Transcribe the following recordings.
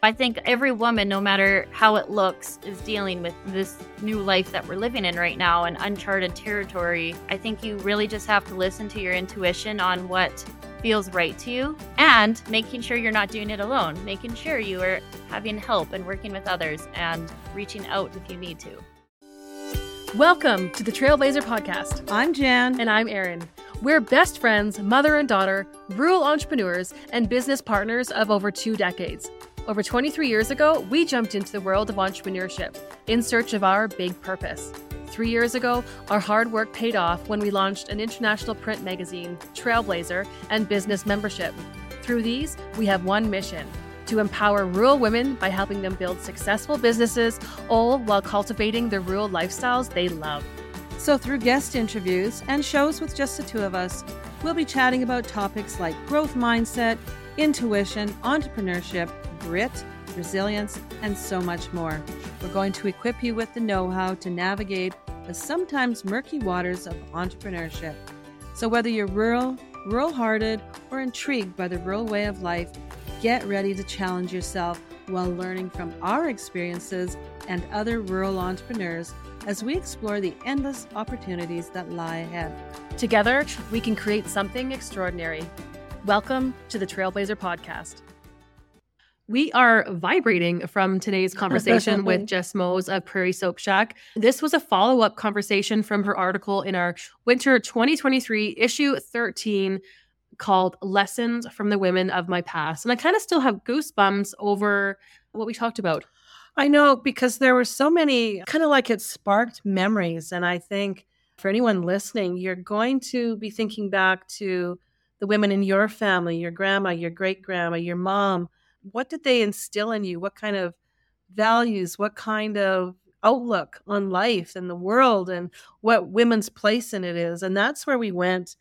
I think every woman, no matter how it looks, is dealing with this new life that we're living in right now and uncharted territory. I think you really just have to listen to your intuition on what feels right to you and making sure you're not doing it alone, making sure you are having help and working with others and reaching out if you need to. Welcome to the Trailblazher Podcast. I'm Jan. And I'm Erin. We're best friends, mother and daughter, rural entrepreneurs, and business partners of over two decades. Over 23 years ago, we jumped into the world of entrepreneurship in search of our big purpose. Three years ago, our hard work paid off when we launched an international print magazine, Trailblazher, and business membership. Through these, we have one mission to empower rural women by helping them build successful businesses, all while cultivating the rural lifestyles they love. So, through guest interviews and shows with just the two of us, we'll be chatting about topics like growth mindset, intuition, entrepreneurship, grit, resilience, and so much more. We're going to equip you with the know how to navigate the sometimes murky waters of entrepreneurship. So, whether you're rural, rural hearted, or intrigued by the rural way of life, get ready to challenge yourself while learning from our experiences and other rural entrepreneurs as we explore the endless opportunities that lie ahead. Together, we can create something extraordinary. Welcome to the Trailblazher Podcast. We are vibrating from today's conversation with Jess Mose of Prairie Soap Shack. This was a follow up conversation from her article in our winter 2023 issue 13 called Lessons from the Women of My Past. And I kind of still have goosebumps over what we talked about. I know because there were so many, kind of like it sparked memories. And I think for anyone listening, you're going to be thinking back to the women in your family, your grandma, your great grandma, your mom what did they instill in you? What kind of values? What kind of outlook on life and the world and what women's place in it is? And that's where we went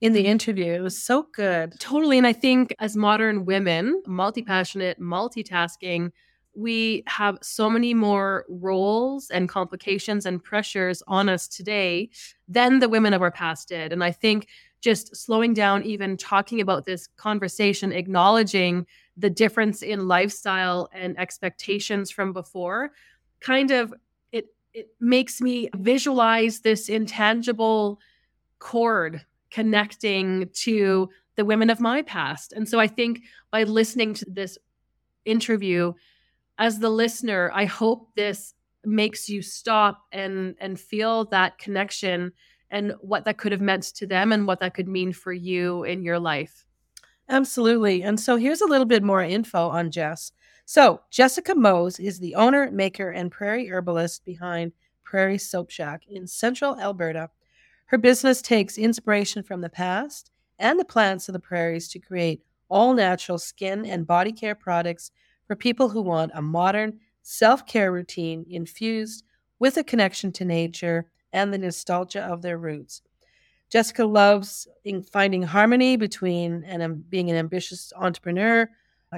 in the mm-hmm. interview. It was so good. Totally. And I think as modern women, multi passionate, multitasking, we have so many more roles and complications and pressures on us today than the women of our past did. And I think just slowing down, even talking about this conversation, acknowledging the difference in lifestyle and expectations from before kind of it it makes me visualize this intangible cord connecting to the women of my past. And so i think by listening to this interview as the listener i hope this makes you stop and and feel that connection and what that could have meant to them and what that could mean for you in your life Absolutely. And so here's a little bit more info on Jess. So, Jessica Mose is the owner, maker, and prairie herbalist behind Prairie Soap Shack in central Alberta. Her business takes inspiration from the past and the plants of the prairies to create all natural skin and body care products for people who want a modern self care routine infused with a connection to nature and the nostalgia of their roots. Jessica loves finding harmony between and um, being an ambitious entrepreneur,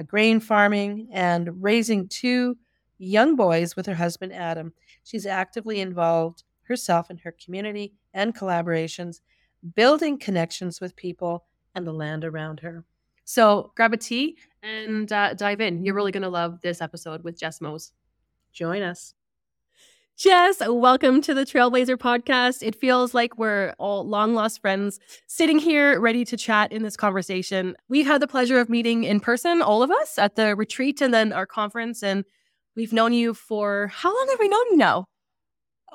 grain farming, and raising two young boys with her husband Adam. She's actively involved herself in her community and collaborations, building connections with people and the land around her. So grab a tea and uh, dive in. You're really going to love this episode with Jess Mose. Join us. Jess, welcome to the Trailblazher podcast. It feels like we're all long lost friends sitting here ready to chat in this conversation. We've had the pleasure of meeting in person, all of us, at the retreat and then our conference. And we've known you for how long have we known you now?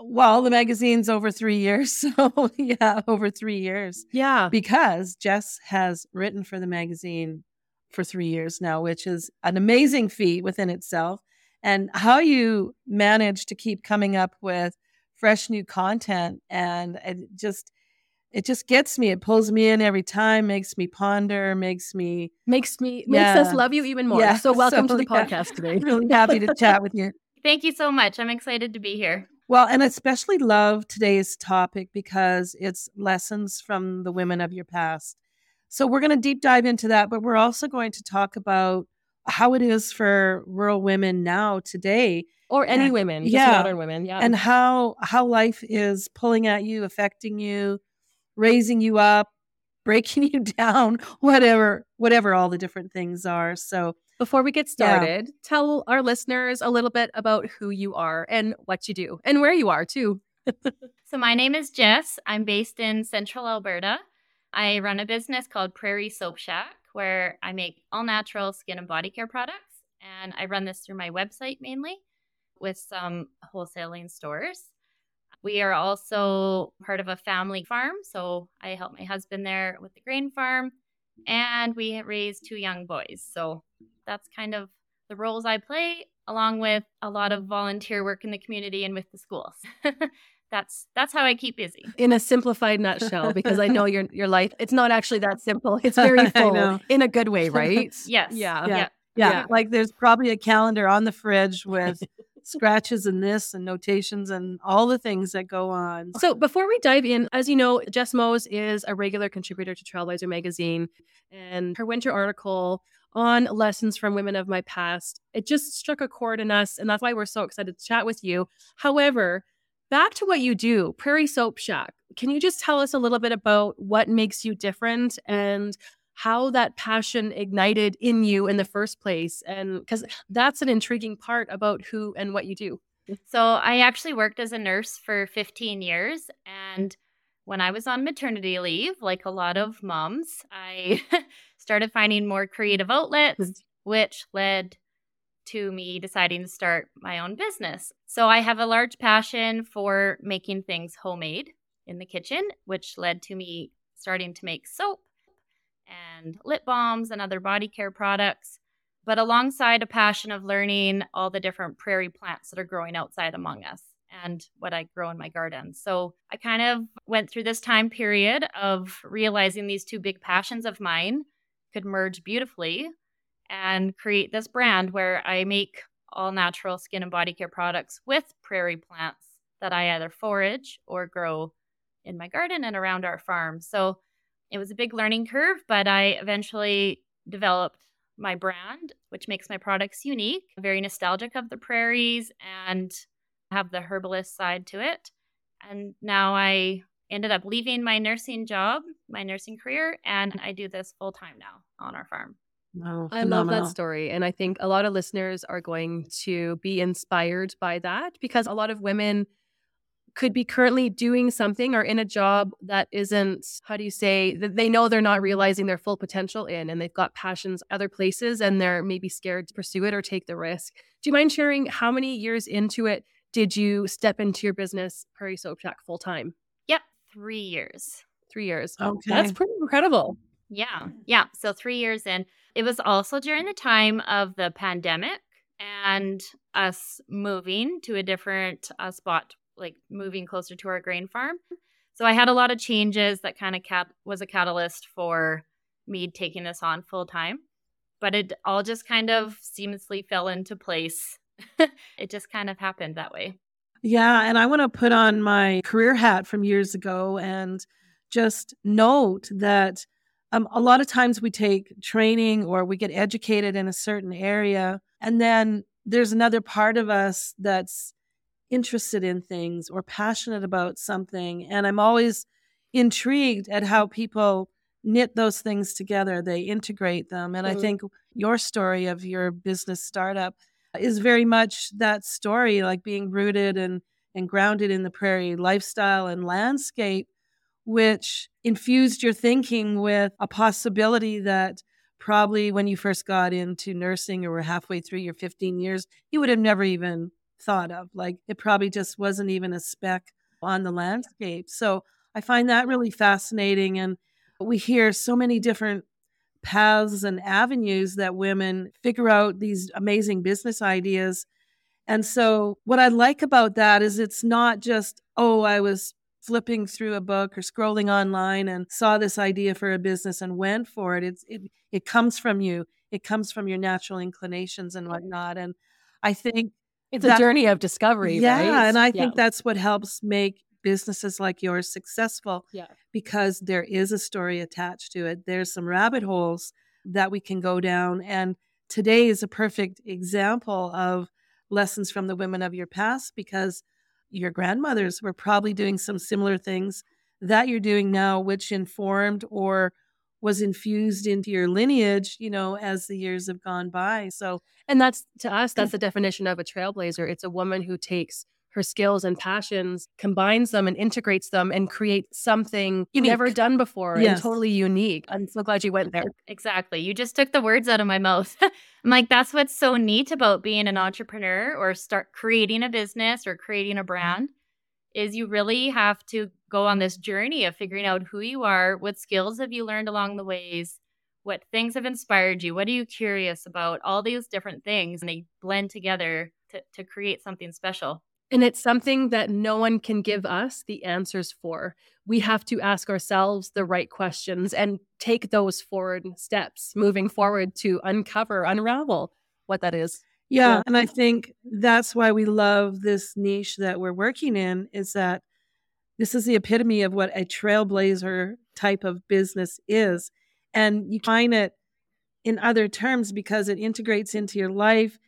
Well, the magazine's over three years. So, yeah, over three years. Yeah. Because Jess has written for the magazine for three years now, which is an amazing feat within itself and how you manage to keep coming up with fresh new content and it just it just gets me it pulls me in every time makes me ponder makes me makes me yeah. makes us love you even more yeah. so welcome so, to the yeah. podcast today really happy to chat with you thank you so much i'm excited to be here well and especially love today's topic because it's lessons from the women of your past so we're going to deep dive into that but we're also going to talk about how it is for rural women now today or any and, women yeah modern women yeah and how how life is pulling at you affecting you raising you up breaking you down, whatever, whatever all the different things are. So before we get started, yeah. tell our listeners a little bit about who you are and what you do and where you are too. so my name is Jess. I'm based in Central Alberta. I run a business called Prairie Soap Shack where I make all natural skin and body care products and I run this through my website mainly with some wholesaling stores. We are also part of a family farm, so I help my husband there with the grain farm, and we raise two young boys. So that's kind of the roles I play, along with a lot of volunteer work in the community and with the schools. that's that's how I keep busy. In a simplified nutshell, because I know your your life it's not actually that simple. It's very full in a good way, right? yes. Yeah. Yeah. yeah. yeah. Like there's probably a calendar on the fridge with scratches and this and notations and all the things that go on. So before we dive in, as you know, Jess Mose is a regular contributor to Trailblazher magazine and her winter article on lessons from women of my past, it just struck a chord in us and that's why we're so excited to chat with you. However, back to what you do, Prairie Soap Shack. Can you just tell us a little bit about what makes you different and how that passion ignited in you in the first place and because that's an intriguing part about who and what you do so i actually worked as a nurse for 15 years and when i was on maternity leave like a lot of moms i started finding more creative outlets which led to me deciding to start my own business so i have a large passion for making things homemade in the kitchen which led to me starting to make soap and lip balms and other body care products, but alongside a passion of learning all the different prairie plants that are growing outside among us and what I grow in my garden. So I kind of went through this time period of realizing these two big passions of mine could merge beautifully and create this brand where I make all natural skin and body care products with prairie plants that I either forage or grow in my garden and around our farm. So it was a big learning curve, but I eventually developed my brand, which makes my products unique, very nostalgic of the prairies and have the herbalist side to it. And now I ended up leaving my nursing job, my nursing career, and I do this full time now on our farm. Wow, I love that story. And I think a lot of listeners are going to be inspired by that because a lot of women could be currently doing something or in a job that isn't, how do you say, that they know they're not realizing their full potential in and they've got passions other places and they're maybe scared to pursue it or take the risk. Do you mind sharing how many years into it did you step into your business, Prairie Soap Shack, full time? Yep, three years. Three years. Okay. That's pretty incredible. Yeah. Yeah. So three years in. It was also during the time of the pandemic and us moving to a different uh, spot like moving closer to our grain farm. So I had a lot of changes that kind of was a catalyst for me taking this on full time. But it all just kind of seamlessly fell into place. it just kind of happened that way. Yeah, and I want to put on my career hat from years ago and just note that um, a lot of times we take training or we get educated in a certain area, and then there's another part of us that's interested in things or passionate about something. And I'm always intrigued at how people knit those things together, they integrate them. And mm-hmm. I think your story of your business startup is very much that story, like being rooted and, and grounded in the prairie lifestyle and landscape, which infused your thinking with a possibility that probably when you first got into nursing or were halfway through your 15 years, you would have never even thought of. Like it probably just wasn't even a speck on the landscape. So I find that really fascinating. And we hear so many different paths and avenues that women figure out these amazing business ideas. And so, what I like about that is it's not just, oh, I was flipping through a book or scrolling online and saw this idea for a business and went for it. It's, it, it comes from you, it comes from your natural inclinations and whatnot. And I think it's that, a journey of discovery, yeah, right? and I think that's what helps make businesses like yours successful. Yeah. Because there is a story attached to it. There's some rabbit holes that we can go down. And today is a perfect example of lessons from the women of your past because your grandmothers were probably doing some similar things that you're doing now, which informed or was infused into your lineage, you know, as the years have gone by. So, and that's to us, that's the definition of a trailblazer. It's a woman who takes her skills and passions, combines them and integrates them and creates something unique. never done before yes. and totally unique. I'm so glad you went there. Exactly. You just took the words out of my mouth. I'm like, that's what's so neat about being an entrepreneur or start creating a business or creating a mm-hmm. brand is you really have to go on this journey of figuring out who you are, what skills have you learned along the ways, what things have inspired you, what are you curious about, all these different things, and they blend together to, to create something special. And it's something that no one can give us the answers for. We have to ask ourselves the right questions and take those forward steps moving forward to uncover, unravel what that is. Yeah, yeah. And I think that's why we love this niche that we're working in is that this is the epitome of what a trailblazer type of business is. And you find it in other terms because it integrates into your life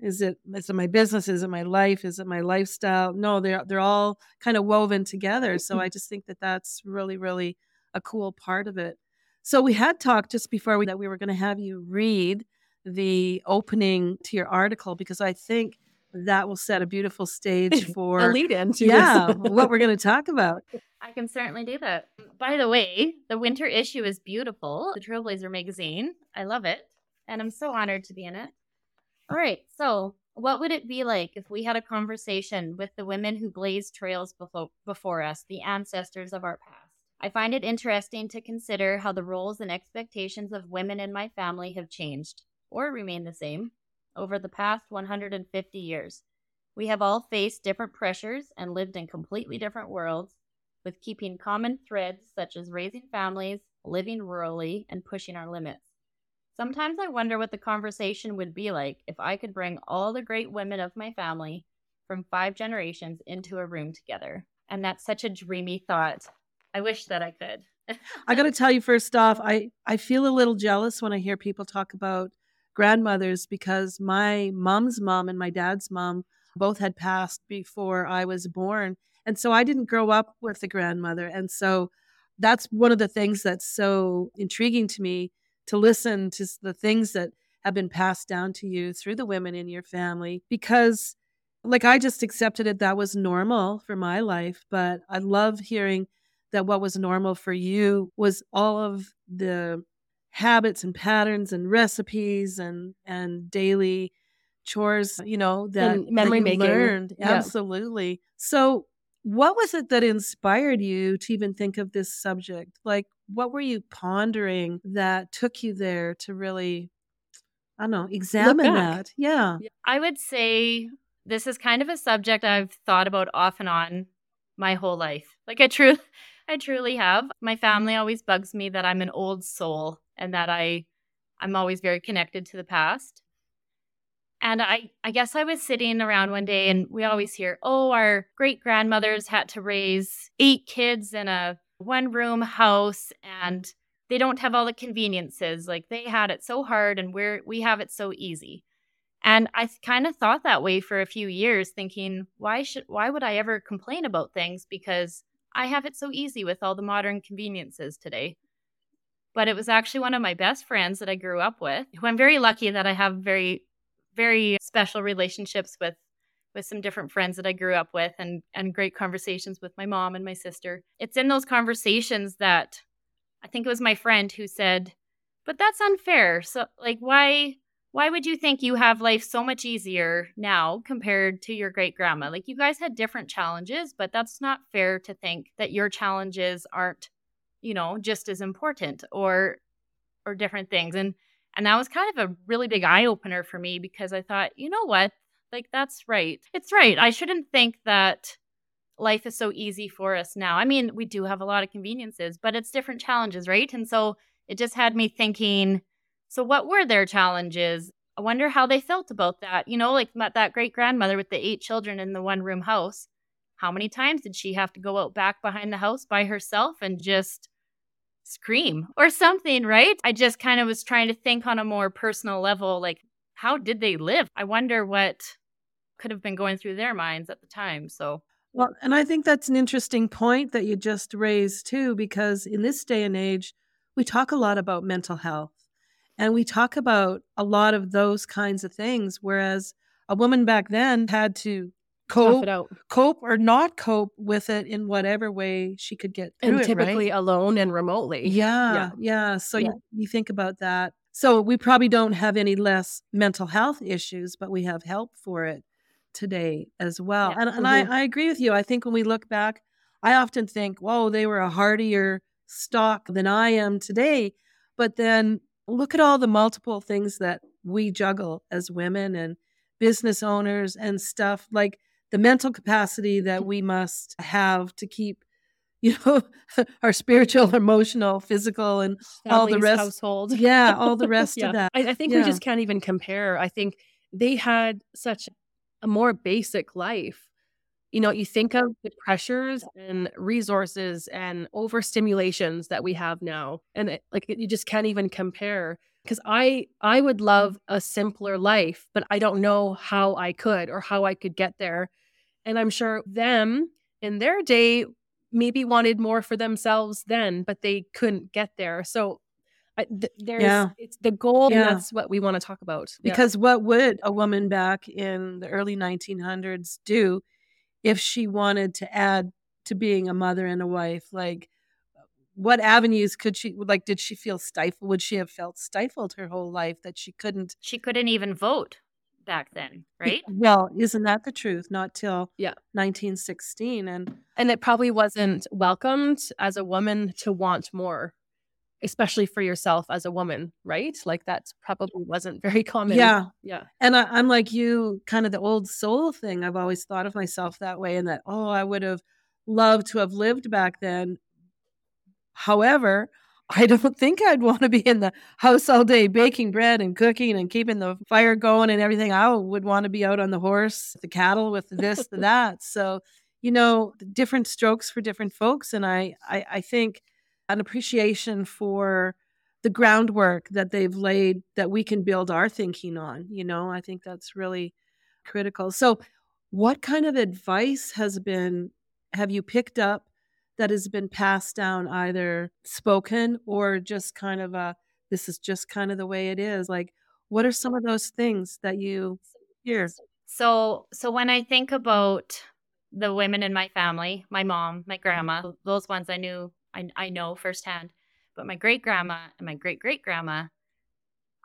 is it is it my business? Is it my life? Is it my lifestyle? No, they're they're all kind of woven together. So. I just think that that's really really a cool part of it. So we had talked just before we, that we were going to have you read the opening to your article because I think that will set a beautiful stage for a lead in to yeah what we're going to talk about. I can certainly do that. By the way, the winter issue is beautiful. The Trailblazher magazine. I love it, and I'm so honored to be in it. All right. So, what would it be like if we had a conversation with the women who blazed trails before, us, the ancestors of our past? I find it interesting to consider how the roles and expectations of women in my family have changed, or remain the same, over the past 150 years. We have all faced different pressures and lived in completely different worlds, with keeping common threads such as raising families, living rurally, and pushing our limits. Sometimes I wonder what the conversation would be like if I could bring all the great women of my family from five generations into a room together. And that's such a dreamy thought. I wish that I could. I got to tell you first off, I I feel a little jealous when I hear people talk about grandmothers because my mom's mom and my dad's mom both had passed before I was born. And so I didn't grow up with a grandmother. And so that's one of the things that's so intriguing to me to listen to the things that have been passed down to you through the women in your family because like I just accepted it that was normal for my life, but I love hearing that what was normal for you was all of the habits and patterns and recipes and and daily chores, you know, that and memory that making learned. Yeah. Absolutely. So what was it that inspired you to even think of this subject? Like, what were you pondering that took you there to really, I don't know, examine that? Yeah. I would say this is kind of a subject I've thought about off and on my whole life. Like, I truly, I truly have. My family always bugs me that I'm an old soul and that I, I'm always very connected to the past. And I, I guess I was sitting around one day and we always hear, oh, our great grandmothers had to raise eight kids in a one room house and they don't have all the conveniences. Like they had it so hard and we're, we have it so easy. And I kind of thought that way for a few years, thinking, why should, why would I ever complain about things? Because I have it so easy with all the modern conveniences today. But it was actually one of my best friends that I grew up with, who I'm very lucky that I have very very special relationships with with some different friends that I grew up with and and great conversations with my mom and my sister. It's in those conversations that I think it was my friend who said, "But that's unfair. So like why why would you think you have life so much easier now compared to your great grandma? Like you guys had different challenges, but that's not fair to think that your challenges aren't, you know, just as important or or different things." And and that was kind of a really big eye opener for me because I thought, you know what? Like, that's right. It's right. I shouldn't think that life is so easy for us now. I mean, we do have a lot of conveniences, but it's different challenges, right? And so it just had me thinking, so what were their challenges? I wonder how they felt about that. You know, like that great grandmother with the eight children in the one room house. How many times did she have to go out back behind the house by herself and just scream or something, right? I just kind of was trying to think on a more personal level like, how did they live? I wonder what could have been going through their minds at the time. So, Well, and I think that's an interesting point that you just raised too, because in this day and age, we talk a lot about mental health and we talk about a lot of those kinds of things. Whereas a woman back then had to cope, cope or not cope with it in whatever way she could get through and it, typically right? alone and remotely. Yeah, Yeah. yeah. So Yeah. You, you think about that. So we probably don't have any less mental health issues, but we have help for it today as well. Yeah. And, and. I, I agree with you. I think when we look back, I often think, whoa, they were a hardier stock than I am today. But then look at all the multiple things that we juggle as women and business owners and stuff like the mental capacity that we must have to keep you know our spiritual emotional physical and all the rest household. yeah all the rest yeah. of that I, I think Yeah. we just can't even compare. I think they had such a more basic life. You know, you think of the pressures and resources and overstimulations that we have now, and it, like you just can't even compare. Because I I would love a simpler life, but I don't know how I could or how I could get there. And I'm sure them in their day maybe wanted more for themselves then, but they couldn't get there. So I, th- there's Yeah. it's the goal, Yeah. and that's what we want to talk about. Yeah. because what would a woman back in the early 1900s do if she wanted to add to being a mother and a wife like what avenues could she like did she feel stifled would she have felt stifled her whole life that she couldn't She couldn't even vote back then, right? well isn't that the truth not till Yeah. 1916 and and it probably wasn't welcomed as a woman to want more, especially for yourself as a woman, right? Like that probably wasn't very common. yeah yeah, And I, I'm like you, kind of the old soul thing. I've always thought of myself that way, and that, oh, I would have loved to have lived back then. However, I don't think I'd want to be in the house all day baking bread and cooking and keeping the fire going and everything. I would want to be out on the horse, the cattle with this, the that. So, you know, different strokes for different folks. And I, I, I think an appreciation for the groundwork that they've laid that we can build our thinking on. You know, I think that's really critical. So, what kind of advice has been, have you picked up that has been passed down, either spoken or just kind of a, this is just kind of the way it is? Like, what are some of those things that you hear? So, so when I think about the women in my family, my mom, my grandma, mm-hmm. those ones I knew, I, I know firsthand, but my great grandma and my great great grandma,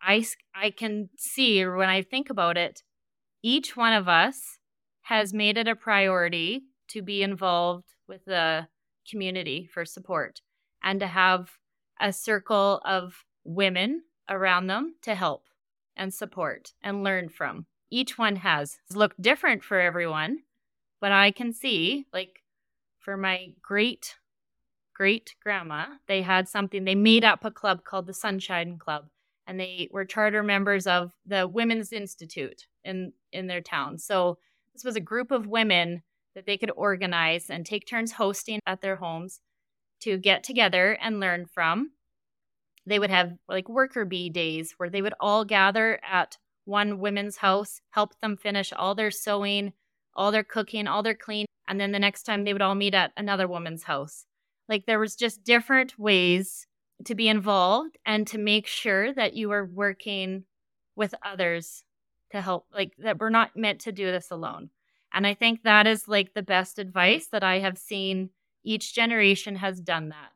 i i can see, when I think about it, each one of us has made it a priority to be involved with the community for support and to have a circle of women around them to help and support and learn from. Each one has looked different for everyone, but I can see, like, for my great great grandma, they had something, they made up a club called the Sunshine Club, and they were charter members of the Women's Institute in, in their town. So this was a group of women that they could organize and take turns hosting at their homes to get together and learn from. They would have like worker bee days where they would all gather at one women's house, help them finish all their sewing, all their cooking, all their cleaning, and then the next time they would all meet at another woman's house. Like there was just different ways to be involved and to make sure that you were working with others to help like that we're not meant to do this alone. And I think that is like the best advice that I have seen each generation has done that.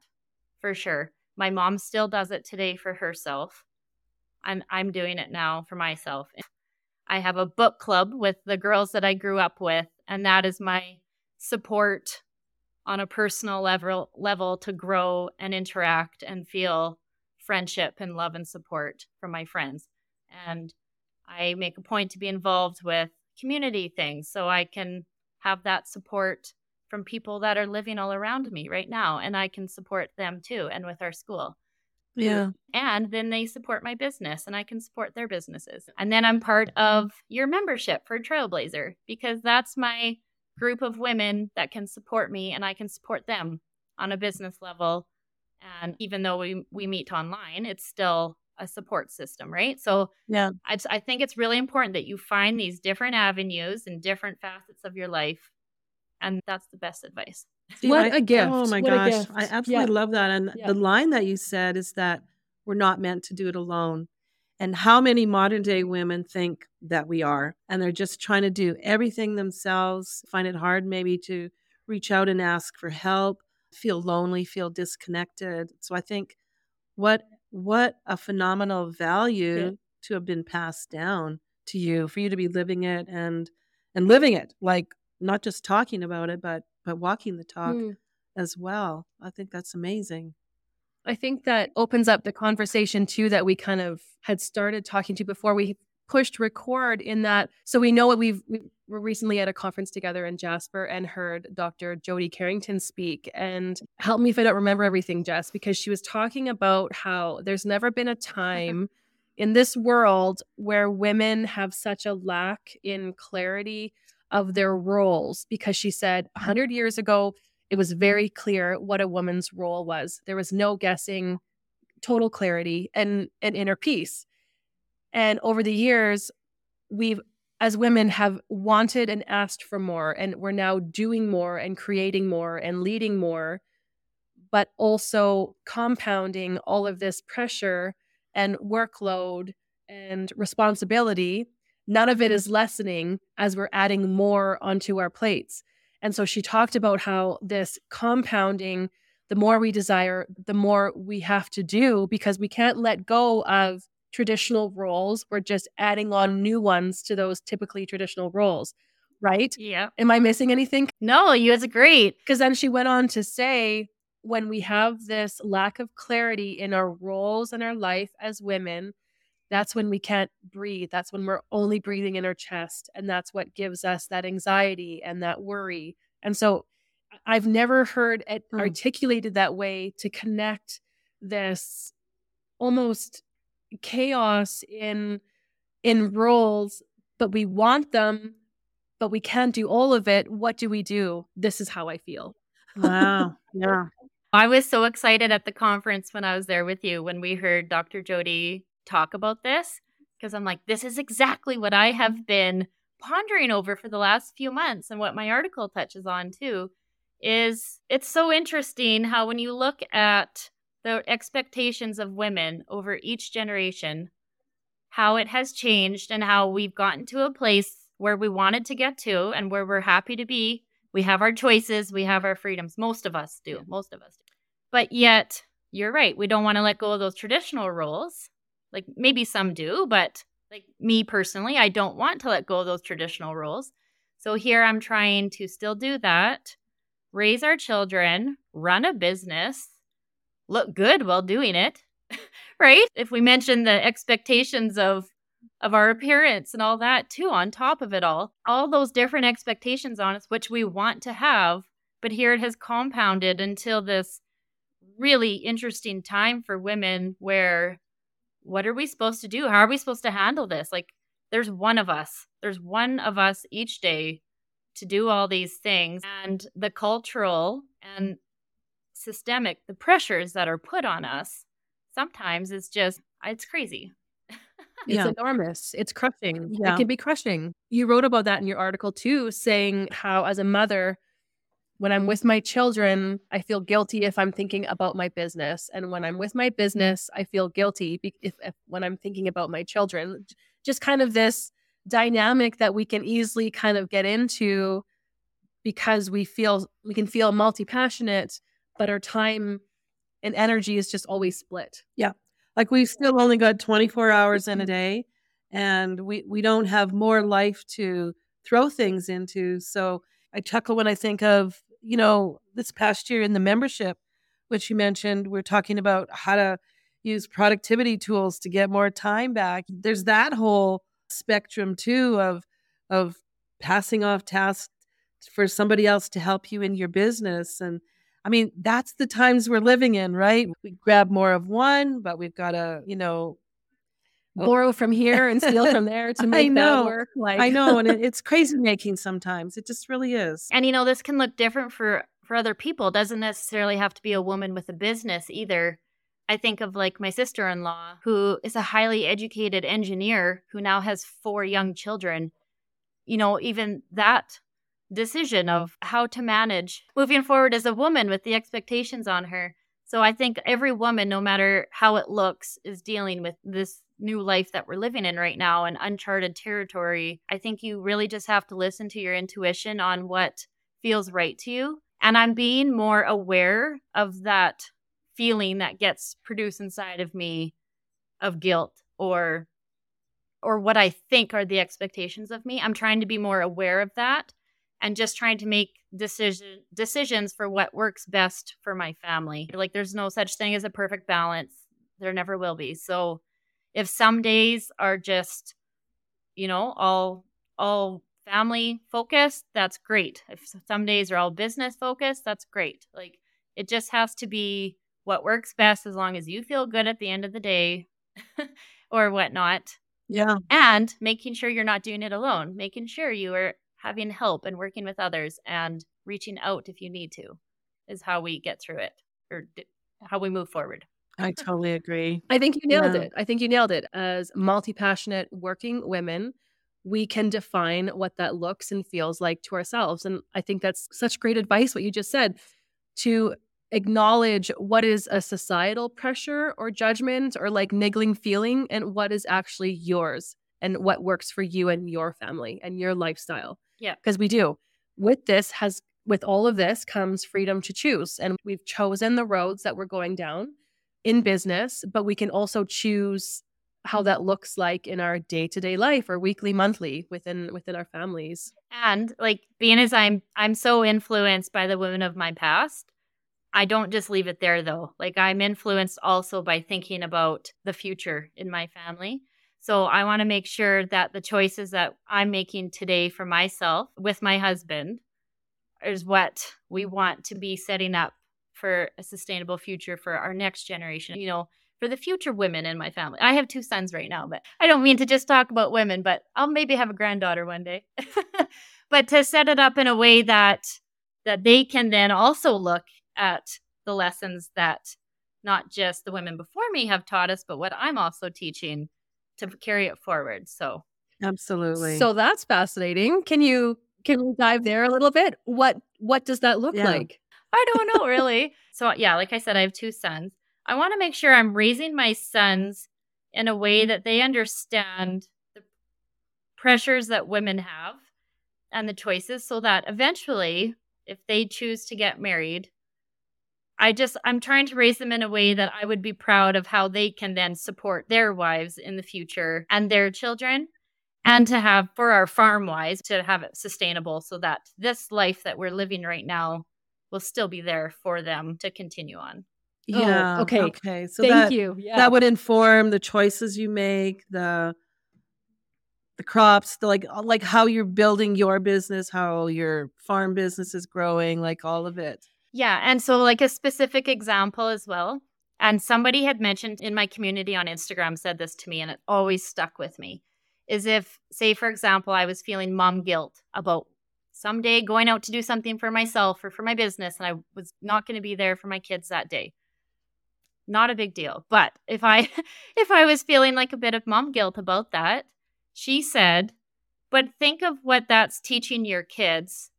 For sure. My mom still does it today for herself. I'm I'm doing it now for myself. I have a book club with the girls that I grew up with and that is my support on a personal level level to grow and interact and feel friendship and love and support from my friends. And I make a point to be involved with community things so I can have that support from people that are living all around me right now and I can support them too and with our school. Yeah. And then they support my business and I can support their businesses. And then I'm part of your membership for Trailblazher because that's my group of women that can support me and I can support them on a business level. And even though we, we meet online, it's still a support system, right? So Yeah. I, I think it's really important that you find these different avenues and different facets of your life And that's the best advice. See, What I- a oh gift. Oh my What gosh. I absolutely Yeah. love that. And Yeah. the line that you said is that we're not meant to do it alone. And how many modern day women think that we are? And they're just trying to do everything themselves, find it hard maybe to reach out and ask for help, feel lonely, feel disconnected. So I think what what a phenomenal value Yeah. to have been passed down to you for you to be living it and and living it like not just talking about it but but walking the talk Mm. as well. I think that's amazing. I think that opens up the conversation too that we kind of had started talking to before we pushed record in that so we know what we've we were recently at a conference together in Jasper and heard Dr. Jody Carrington speak and help me if I don't remember everything Jess because she was talking about how there's never been a time in this world where women have such a lack in clarity of their roles because she said 100 years ago it was very clear what a woman's role was. There was no guessing, total clarity and and inner peace. And over the years, we've as women have wanted and asked for more and we're now doing more and creating more and leading more but also compounding all of this pressure and workload and responsibility none of it is lessening as we're adding more onto our plates. And so she talked about how this compounding, the more we desire, the more we have to do because we can't let go of traditional roles. We're just adding on new ones to those typically traditional roles, right? Yeah. Am I missing anything? No, you was great. Because then she went on to say, when we have this lack of clarity in our roles and our life as women, that's when we can't breathe. That's when we're only breathing in our chest. And that's what gives us that anxiety and that worry. And so I've never heard it Hmm. articulated that way to connect this almost chaos in in roles, but we want them, but we can't do all of it. What do we do? This is how I feel. Wow. yeah. I was so excited at the conference when I was there with you when we heard Dr. Jody talk about this because I'm like, this is exactly what I have been pondering over for the last few months and what my article touches on too is it's so interesting how when you look at the expectations of women over each generation how it has changed and how we've gotten to a place where we wanted to get to and where we're happy to be. We have our choices. We have our freedoms. Most of us do. Most of us do. But yet you're right. We don't want to let go of those traditional roles. Like maybe some do but like me personally i don't want to let go of those traditional roles. So here i'm trying to still do that raise our children run a business look good while doing it right? If we mention the expectations of of our appearance and all that too on top of it all all those different expectations on us which we want to have but here it has compounded until this really interesting time for women where what are we supposed to do? How are we supposed to handle this? Like there's one of us there's one of us each day to do all these things and the cultural and systemic the pressures that are put on us sometimes is just it's crazy It's Yeah. enormous. It's crushing. Yeah. It can be crushing. You wrote about that in your article too, saying how as a mother, when I'm with my children, I feel guilty if I'm thinking about my business, and when I'm with my business, I feel guilty if, if when I'm thinking about my children. Just kind of this dynamic that we can easily kind of get into because we feel we can feel multi passionate, but our time and energy is just always split. Yeah. Like we've still only got 24 hours in a mm-hmm. day and we we don't have more life to throw things into. So I chuckle when I think of, you know, this past year in the membership which you mentioned, we're talking about how to use productivity tools to get more time back. There's that whole spectrum too of of passing off tasks for somebody else to help you in your business and I mean, that's the times we're living in, right? We grab more of one, but we've got to, you know, Oh. Borrow from here and steal from there to I make know. that work. Like I know, and it, it's crazy making sometimes. It just really is. And you know, this can look different for for other people. It doesn't necessarily have to be a woman with a business either. I think of like my sister-in-law who is a highly educated engineer who now has four young children. You know, even that decision of how to manage moving forward as a woman with the expectations on her. So I think every woman, no matter how it looks, is dealing with this new life that we're living in right now and uncharted territory. I think you really just have to listen to your intuition on what feels right to you. And I'm being more aware of that feeling that gets produced inside of me of guilt or or what I think are the expectations of me. I'm trying to be more aware of that and just trying to make decision decisions for what works best for my family. Like there's no such thing as a perfect balance. There never will be. So if some days are just you know all all family focused, that's great. If some days are all business focused, that's great. Like it just has to be what works best as long as you feel good at the end of the day or whatnot. Yeah. And making sure you're not doing it alone, making sure you are having help and working with others and reaching out if you need to is how we get through it or d- how we move forward. I totally agree. I think you nailed Yeah. it. I think you nailed it. As multi passionate working women, we can define what that looks and feels like to ourselves. And I think that's such great advice, what you just said, to acknowledge what is a societal pressure or judgment or like niggling feeling and what is actually yours and what works for you and your family and your lifestyle. Yeah. Because we do. With this has with all of this comes freedom to choose and we've chosen the roads that we're going down in business, but we can also choose how that looks like in our day-to-day life or weekly, monthly within within our families. And like being as I'm I'm so influenced by the women of my past, I don't just leave it there though. Like I'm influenced also by thinking about the future in my family. So I want to make sure that the choices that I'm making today for myself with my husband is what we want to be setting up for a sustainable future for our next generation. You know, for the future women in my family. I have two sons right now, but I don't mean to just talk about women, but I'll maybe have a granddaughter one day. but to set it up in a way that that they can then also look at the lessons that not just the women before me have taught us, but what I'm also teaching to carry it forward. So Absolutely. So that's fascinating. Can you can we dive there a little bit? What what does that look Yeah. like? I don't know really. so yeah, like I said, I have two sons. I want to make sure I'm raising my sons in a way that they understand the pressures that women have and the choices so that eventually if they choose to get married I just I'm trying to raise them in a way that I would be proud of how they can then support their wives in the future and their children and to have for our farm wives to have it sustainable so that this life that we're living right now will still be there for them to continue on. Oh, yeah. Oh, okay. Okay. So Thank that, you. Yeah. that would inform the choices you make, the the crops, the like like how you're building your business, how your farm business is growing, like all of it. Yeah, and so like a specific example as well. And somebody had mentioned in my community on Instagram said this to me and it always stuck with me. Is if say for example I was feeling mom guilt about someday going out to do something for myself or for my business and I was not going to be there for my kids that day. Not a big deal. But if I if I was feeling like a bit of mom guilt about that, she said, "But think of what that's teaching your kids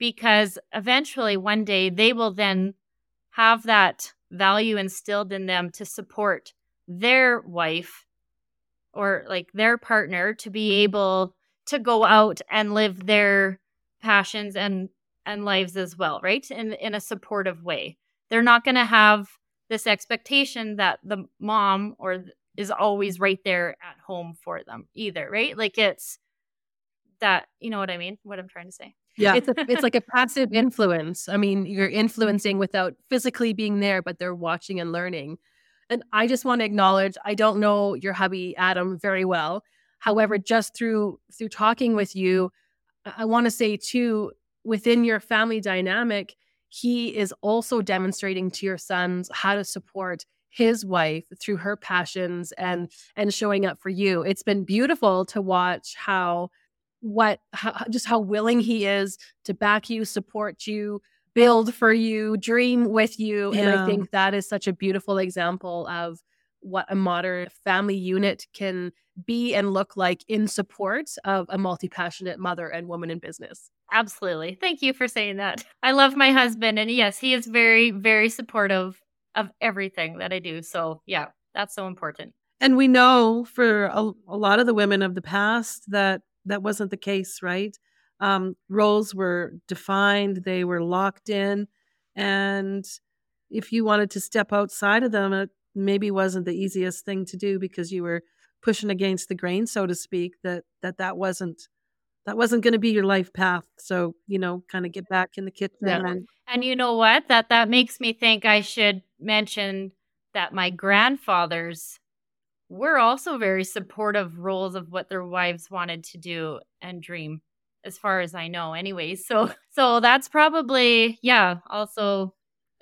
because eventually one day they will then have that value instilled in them to support their wife or like their partner to be able to go out and live their passions and and lives as well right? In in a supportive way. They're not going to have this expectation that the mom or is always right there at home for them either right? Like it's that you know what i mean what i'm trying to say Yeah. it's a it's like a passive influence. I mean, you're mm-hmm. influencing without physically being there, but they're watching and learning. And I just want to acknowledge I don't know your hubby Adam very well. However, just through through talking with you, I, I want to say too within your family dynamic, he is also demonstrating to your sons how to support his wife through her passions and and showing up for you. It's been beautiful to watch how what how, just how willing he is to back you, support you, build for you, dream with you. And I think that is such a beautiful example of what a modern family unit can be and look like in support of a multi passionate mother and woman in business. Absolutely. Thank you for saying that. I love my husband, and yes, he is very, very supportive of everything that I do. So, yeah, that's so important. And we know for a, a lot of the women of the past that that wasn't the case, right? Um, roles were defined, they were locked in. And if you wanted to step outside of them, it maybe wasn't the easiest thing to do because you were pushing against the grain, so to speak, that that, that wasn't that wasn't going to be your life path. So, you know, kind of get back in the kitchen. Yeah. And, and you know what? That that makes me think I should mention that my grandfathers were also very supportive roles of what their wives wanted to do and dream as far as I know anyways. So so that's probably yeah, also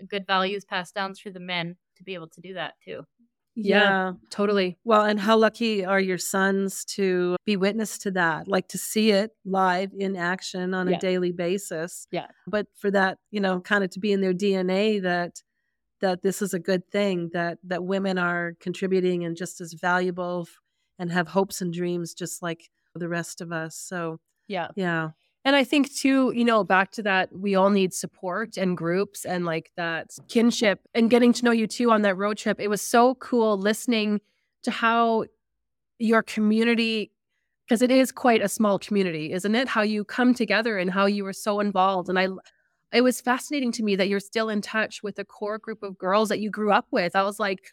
good values passed down through the men to be able to do that too. Yeah, yeah, totally. Well, and how lucky are your sons to be witness to that, like to see it live in action on yeah. a daily basis. Yeah. But for that, you know, kind of to be in their DNA that that this is a good thing that that women are contributing and just as valuable and have hopes and dreams just like the rest of us. So, yeah. Yeah. And I think too, you know, back to that, we all need support and groups and like that kinship and getting to know you too on that road trip. It was so cool listening to how your community, because it is quite a small community, isn't it? How you come together and how you were so involved. And I, it was fascinating to me that you're still in touch with a core group of girls that you grew up with. I was like,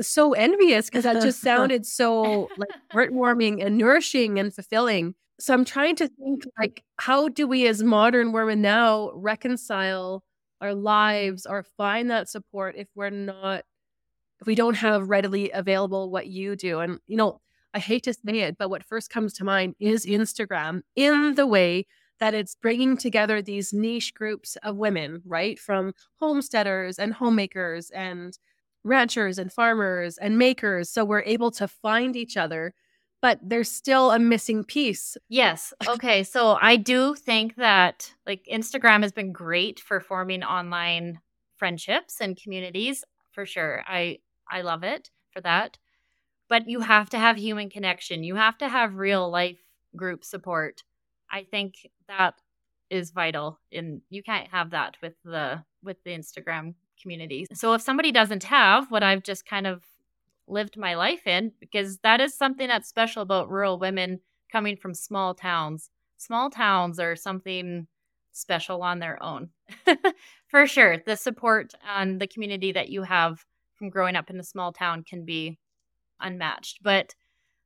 so envious because that just sounded so like heartwarming and nourishing and fulfilling. So i'm trying to think like how do we as modern women now reconcile our lives or find that support if we're not if we don't have readily available what you do? And you know i hate to say it but what first comes to mind is instagram. In the way that it's bringing together these niche groups of women right from homesteaders and homemakers and ranchers and farmers and makers so we're able to find each other but there's still a missing piece. Yes. Okay. So I do think that like Instagram has been great for forming online friendships and communities for sure. I I love it for that. But you have to have human connection. You have to have real life group support. I think that is vital and you can't have that with the with the Instagram community. So if somebody doesn't have what I've just kind of lived my life in because that is something that's special about rural women coming from small towns. Small towns are something special on their own. For sure, the support and the community that you have from growing up in a small town can be unmatched. But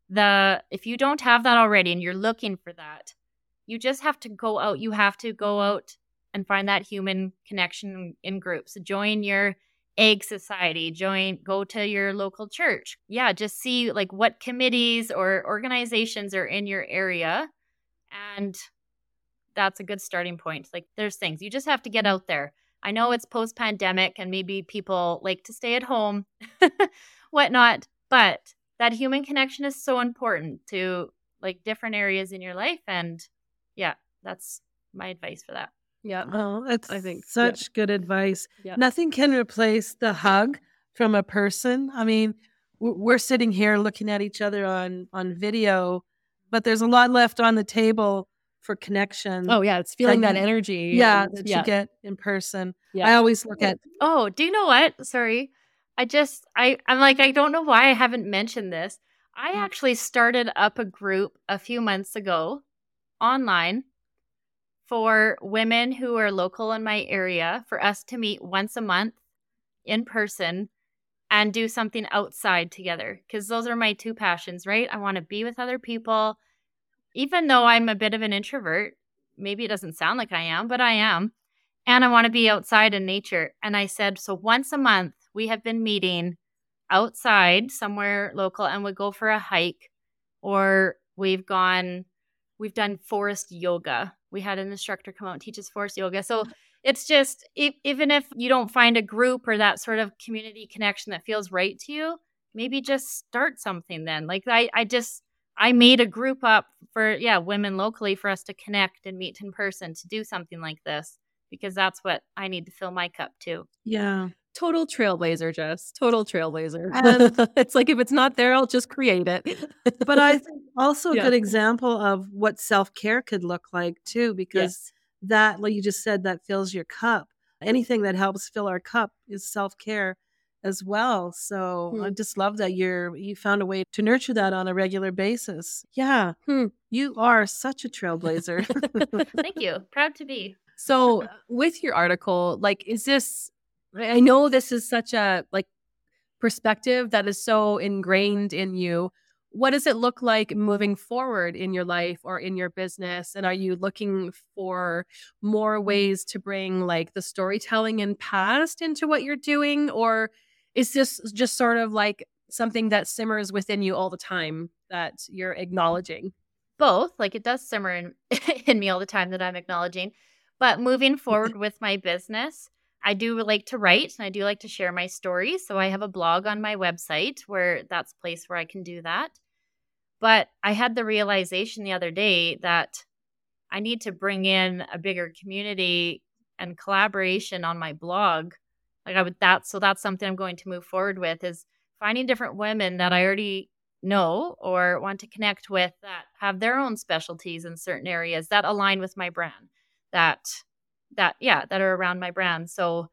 the if you don't have that already and you're looking for that, you just have to go out. You have to go out and find that human connection in groups. Join your ag society join go to your local church yeah just see like what committees or organizations are in your area and that's a good starting point like there's things you just have to get out there i know it's post pandemic and maybe people like to stay at home whatnot but that human connection is so important to like different areas in your life and yeah that's my advice for that yeah. Oh, that's I think such yeah. good advice. Yeah. Nothing can replace the hug from a person. I mean, we're sitting here looking at each other on on video, but there's a lot left on the table for connection. Oh yeah, it's feeling that, that energy. Yeah, that yeah. you get in person. Yeah. I always look at Oh, do you know what? Sorry. I just I I'm like I don't know why I haven't mentioned this. I mm. actually started up a group a few months ago online for women who are local in my area for us to meet once a month in person and do something outside together because those are my two passions, right? I want to be with other people. Even though I'm a bit of an introvert, maybe it doesn't sound like I am, but I am. And I want to be outside in nature. And I said, so once a month, we have been meeting outside somewhere local and we go for a hike or we've gone, we've done forest yoga we had an instructor come out and teach us forest yoga. So mm-hmm. it's just if, even if you don't find a group or that sort of community connection that feels right to you, maybe just start something then. Like I, I just I made a group up for yeah women locally for us to connect and meet in person to do something like this because that's what I need to fill my cup too. Yeah. Total trailblazer, Jess. Total trailblazer. And- it's like if it's not there, I'll just create it. but I think also a Yeah. good example of what self care could look like too, because yes. that, like you just said, that fills your cup. Anything that helps fill our cup is self care as well. So I Hmm. just love that you're you found a way to nurture that on a regular basis. Yeah, Hmm. you are such a trailblazer. Thank you. Proud to be. So with your article, like, is this? I know this is such a like perspective that is so ingrained in you. What does it look like moving forward in your life or in your business? And are you looking for more ways to bring like the storytelling and past into what you're doing? Or is this just sort of like something that simmers within you all the time that you're acknowledging? both like it does simmer in, in me all the time that i'm acknowledging but moving forward with my business i do like to write and i do like to share my stories so i have a blog on my website where that's a place where i can do that. But i had the realization the other day that i need to bring in a bigger community and collaboration on my blog. Like i would that so that's something i'm going to move forward with is finding different women that i already know or want to connect with that have their own specialties in certain areas that align with my brand that that yeah that are around my brand so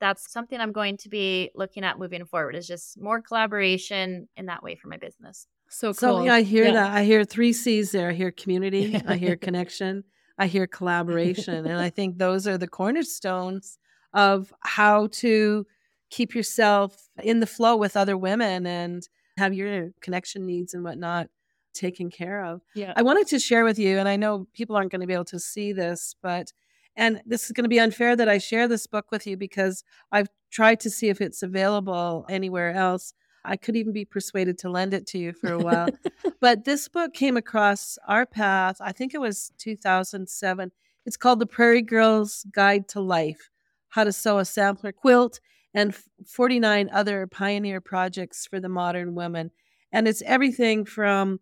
that's something i'm going to be looking at moving forward is just more collaboration in that way for my business So cool. So yeah, I hear Yeah. that. I hear three C's there. I hear community, I hear connection, I hear collaboration. and I think those are the cornerstones of how to keep yourself in the flow with other women and have your connection needs and whatnot taken care of. Yeah. I wanted to share with you, and I know people aren't going to be able to see this, but and this is going to be unfair that I share this book with you because I've tried to see if it's available anywhere else. I could even be persuaded to lend it to you for a while. but this book came across our path, I think it was 2007. It's called The Prairie Girl's Guide to Life How to Sew a Sampler Quilt and 49 Other Pioneer Projects for the Modern Woman. And it's everything from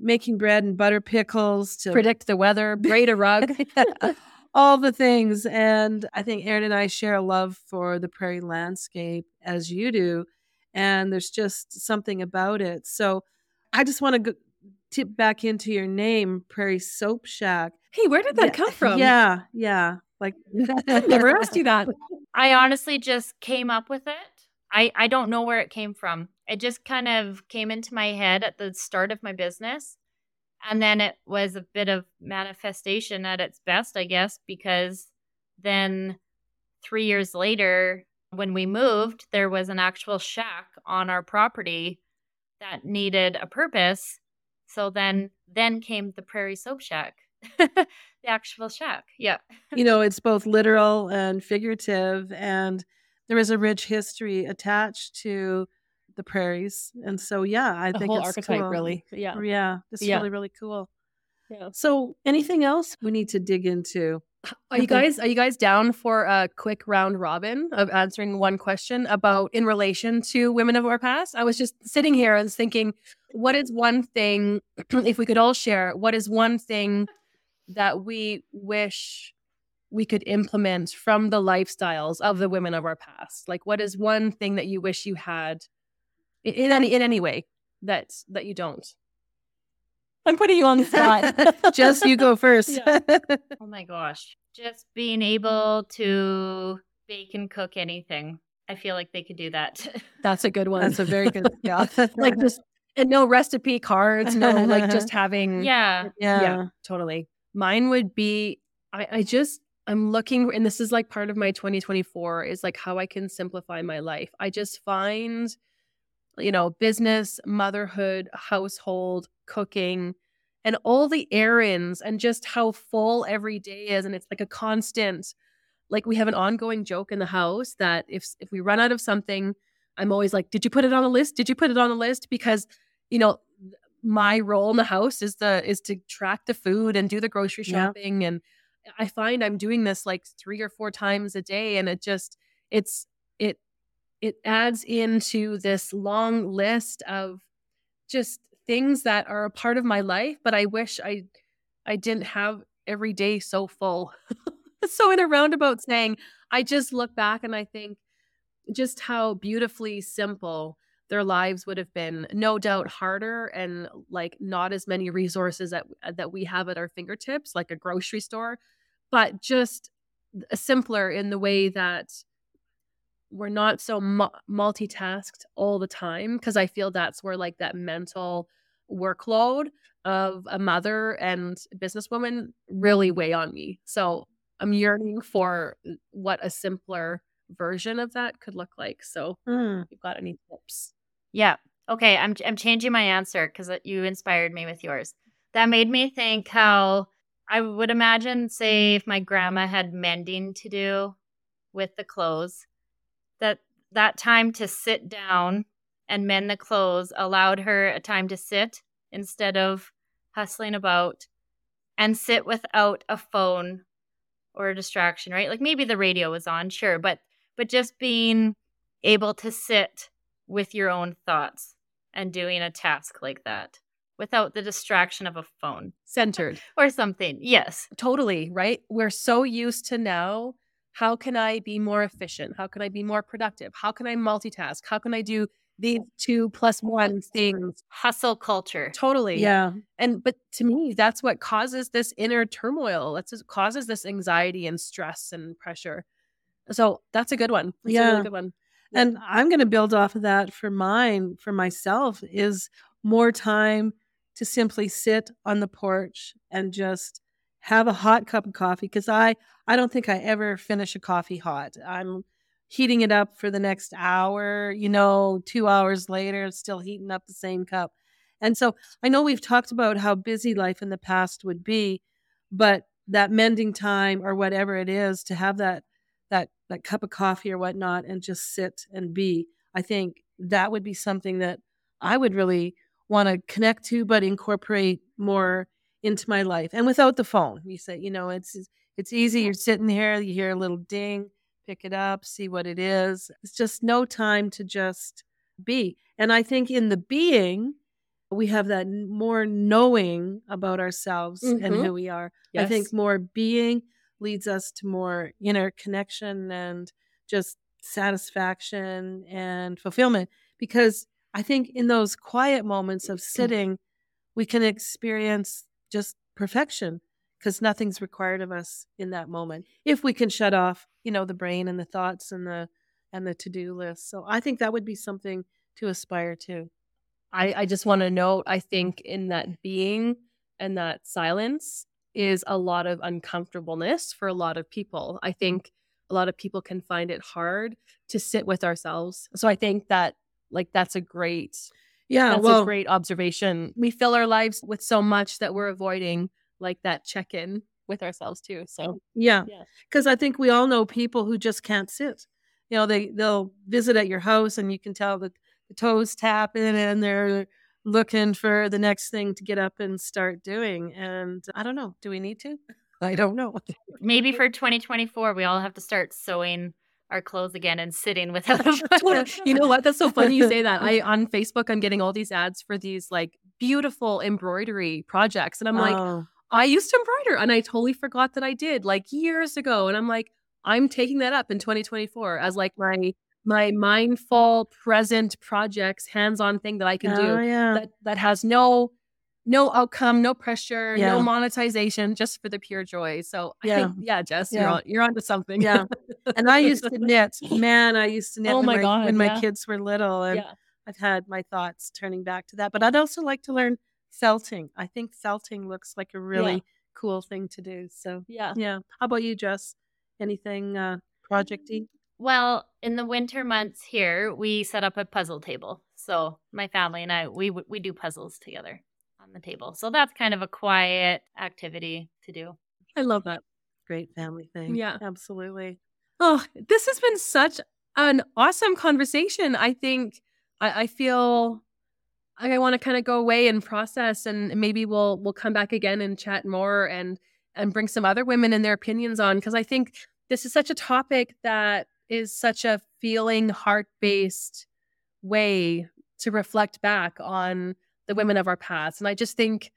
making bread and butter pickles to Predict the weather, braid a rug. all the things. And I think Erin and I share a love for the prairie landscape as you do. And there's just something about it. So I just want to go, tip back into your name, Prairie Soap Shack. hey, where did that Yeah, come from? Yeah, yeah. Like I never asked you that. i honestly just came up with it i i don't know where it came from it just kind of came into my head at the start of my business and then it was a bit of manifestation at its best i guess because then three years later when we moved there was an actual shack on our property that needed a purpose. So then then came the prairie soap shack the actual shack. Yeah you know, it's both literal and figurative, and there is a rich history attached to the prairies. And so, yeah, I The think whole it's archetype, cool. really. Yeah. Yeah, it's Yeah. really, really cool. Yeah. So, anything else we need to dig into? Are you guys are you guys down for a quick round robin of answering one question about in relation to women of our past? I was just sitting here and thinking, what is one thing if we could all share, what is one thing that we wish we could implement from the lifestyles of the women of our past? Like what is one thing that you wish you had in, in any in any way that that you don't? I'm putting you on the spot. Just you go first. Oh my gosh. Just being able to bake and cook anything. I feel like they could do that. That's a good one. That's a very good yeah. like just and no recipe cards, no like just having yeah. yeah. yeah, totally. Mine would be I, I just I'm looking and this is like part of my 2024 is like how I can simplify my life. I just find you know, business, motherhood, household, cooking, and all the errands and just how full every day is and it's like a constant like we have an ongoing joke in the house that if if we run out of something i'm always like did you put it on a list did you put it on a list because you know my role in the house is the is to track the food and do the grocery Yeah. shopping and i find i'm doing this like three or four times a day and it just it's it it adds into this long list of just things that are a part of my life but i wish i i didn't have every day so full. So in a roundabout saying i just look back and i think just how beautifully simple their lives would have been no doubt harder and like not as many resources that that we have at our fingertips like a grocery store but just uh, simpler in the way that we're not so mu- multitasked all the time because I feel that's where like that mental workload of a mother and businesswoman really weigh on me. So I'm yearning for what a simpler version of that could look like. So, Mm. you've got any tips? Yeah. Okay. I'm I'm changing my answer because you inspired me with yours. That made me think how I would imagine, say, if my grandma had mending to do with the clothes, that time to sit down and mend the clothes allowed her a time to sit instead of hustling about and sit without a phone or a distraction, right? Like maybe the radio was on, sure, but but just being able to sit with your own thoughts and doing a task like that without the distraction of a phone Centered. or something. Yes. Totally, right? We're so used to now how can I be more efficient? How can I be more productive? How can I multitask? How can I do these two plus one things? Hustle culture. Totally. Yeah. And but to me, that's what causes this inner turmoil. That's what causes this anxiety and stress and pressure. So that's a good one. That's a Yeah. really good one. And I'm going to build off of that for mine, for myself, is more time to simply sit on the porch and just have a hot cup of coffee. Because I, I don't think I ever finish a coffee hot. I'm heating it up for the next hour, you know, two hours later, still heating up the same cup. And so I know we've talked about how busy life in the past would be, but that mending time or whatever it is to have that that that cup of coffee or whatnot and just sit and be i think that would be something that i would really want to connect to but incorporate more into my life and without the phone you say you know it's it's easy you're sitting here you hear a little ding pick it up see what it is it's just no time to just be and i think in the being we have that more knowing about ourselves and Mhm. who we are I think more being leads us to more inner connection and just satisfaction and fulfillment. Because I think in those quiet moments of sitting, we can experience just perfection because nothing's required of us in that moment. If we can shut off, you know, the brain and the thoughts and the and the to-do list. So I think that would be something to aspire to. I, I just want to note, I think in that being and that silence is a lot of uncomfortableness for a lot of people. I think a lot of people can find it hard to sit with ourselves. So I think that like that's a great Yeah, that's well, a great observation. We fill our lives with so much that we're avoiding like that check-in with ourselves too. So Yeah. Yeah. Because I think we all know people who just can't sit. You know, they they'll visit at your house and you can tell that the toes tapping and they're looking for the next thing to get up and start doing. And I don't know. Do we need to? I don't know. Maybe for 2024, we all have to start sewing our clothes again and sitting without a you know what? That's so funny you say that. I on Facebook I'm getting all these ads for these like beautiful embroidery projects. And I'm like, Oh, I used to embroider and I totally forgot that I did like years ago. And I'm like, I'm taking that up in 2024 as like my my mindful present projects hands-on thing that I can oh, do yeah. that that has no no outcome, no pressure, Yeah. no monetization, just for the pure joy. So I Yeah. think, yeah, Jess, you're on you're onto something. Yeah. and I used to knit. Man, I used to knit Oh when my my, God, when my kids were little. And yeah. I've had my thoughts turning back to that. But I'd also like to learn felting. I think felting looks like a really cool thing to do. So Yeah. yeah. How about you, Jess? Anything uh projecty? Well, in the winter months here, we set up a puzzle table. So my family and I, we we do puzzles together on the table. So that's kind of a quiet activity to do. I love that. Great family thing. Yeah. Absolutely. Oh, this has been such an awesome conversation. I think I, I feel like I want to kind of go away and process, and maybe we'll we'll come back again and chat more and and bring some other women and their opinions on because I think this is such a topic that is such a feeling heart based way to reflect back on the women of our past, and I just think.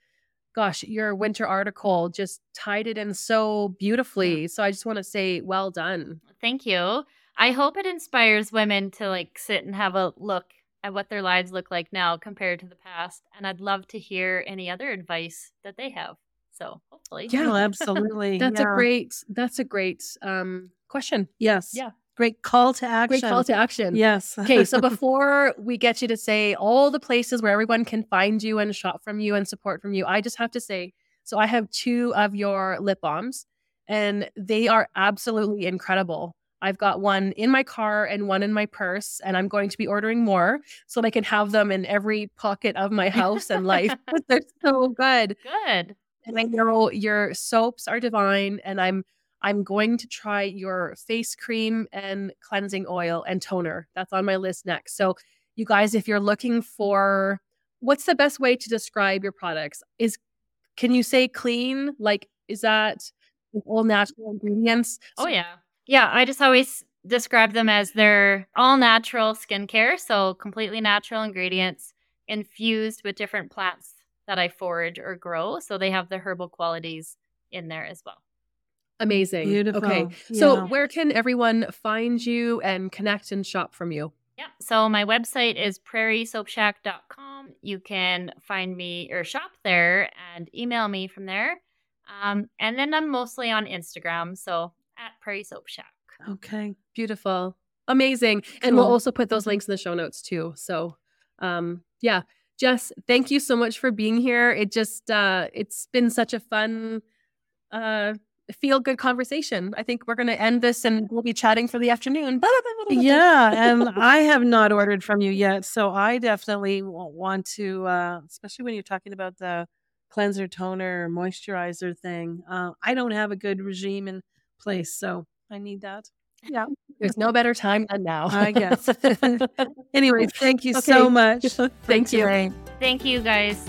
Gosh, your winter article just tied it in so beautifully. So I just want to say, well done. Thank you. I hope it inspires women to like sit and have a look at what their lives look like now compared to the past. And I'd love to hear any other advice that they have. So hopefully. Yeah, absolutely. That's yeah. a great that's a great um question. Yes. Yeah. Great call to action. Great call to action. Yes. okay, so before we get you to say all the places where everyone can find you and shop from you and support from you, I just have to say so I have two of your lip balms and they are absolutely incredible. I've got one in my car and one in my purse, and I'm going to be ordering more so that I can have them in every pocket of my house and life. They're so good. Good. And I know your soaps are divine, and I'm I'm going to try your face cream and cleansing oil and toner. That's on my list next. So, you guys, if you're looking for what's the best way to describe your products? Is can you say clean? Like, is that all natural ingredients? Oh, yeah. Yeah. I just always describe them as they're all natural skincare. So, completely natural ingredients infused with different plants that I forage or grow. So, they have the herbal qualities in there as well. Amazing. Beautiful. Okay. So, where can everyone find you and connect and shop from you? Yeah. So my website is prairiesoapshack.com. You can find me or shop there and email me from there. Um, and then I'm mostly on Instagram. So at Prairie Soap Shack. Okay. Beautiful. Amazing. And we'll also put those links in the show notes too. So, um, yeah. Jess, thank you so much for being here. It just uh it's been such a fun uh feel good conversation. I think we're going to end this and we'll be chatting for the afternoon. Yeah, and I have not ordered from you yet, so I definitely want to, uh, especially when you're talking about the cleanser, toner, moisturizer thing. Uh, I don't have a good regime in place, so I need that. Yeah. There's no better time than now. I guess. Anyway, thank you so much. Thank you. today. Thank you guys.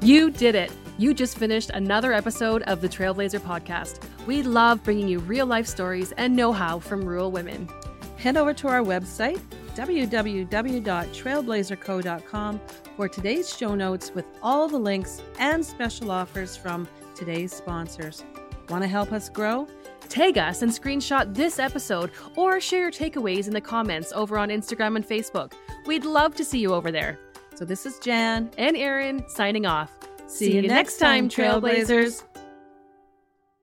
You did it. You just finished another episode of the Trailblazher podcast. We love bringing you real life stories and know how from rural women. Head over to our website, www.trailblazherco.com, for today's show notes with all the links and special offers from today's sponsors. Want to help us grow? Tag us and screenshot this episode or share your takeaways in the comments over on Instagram and Facebook. We'd love to see you over there. So, this is Jan. And Erin signing off. See you next time, Trailblazers.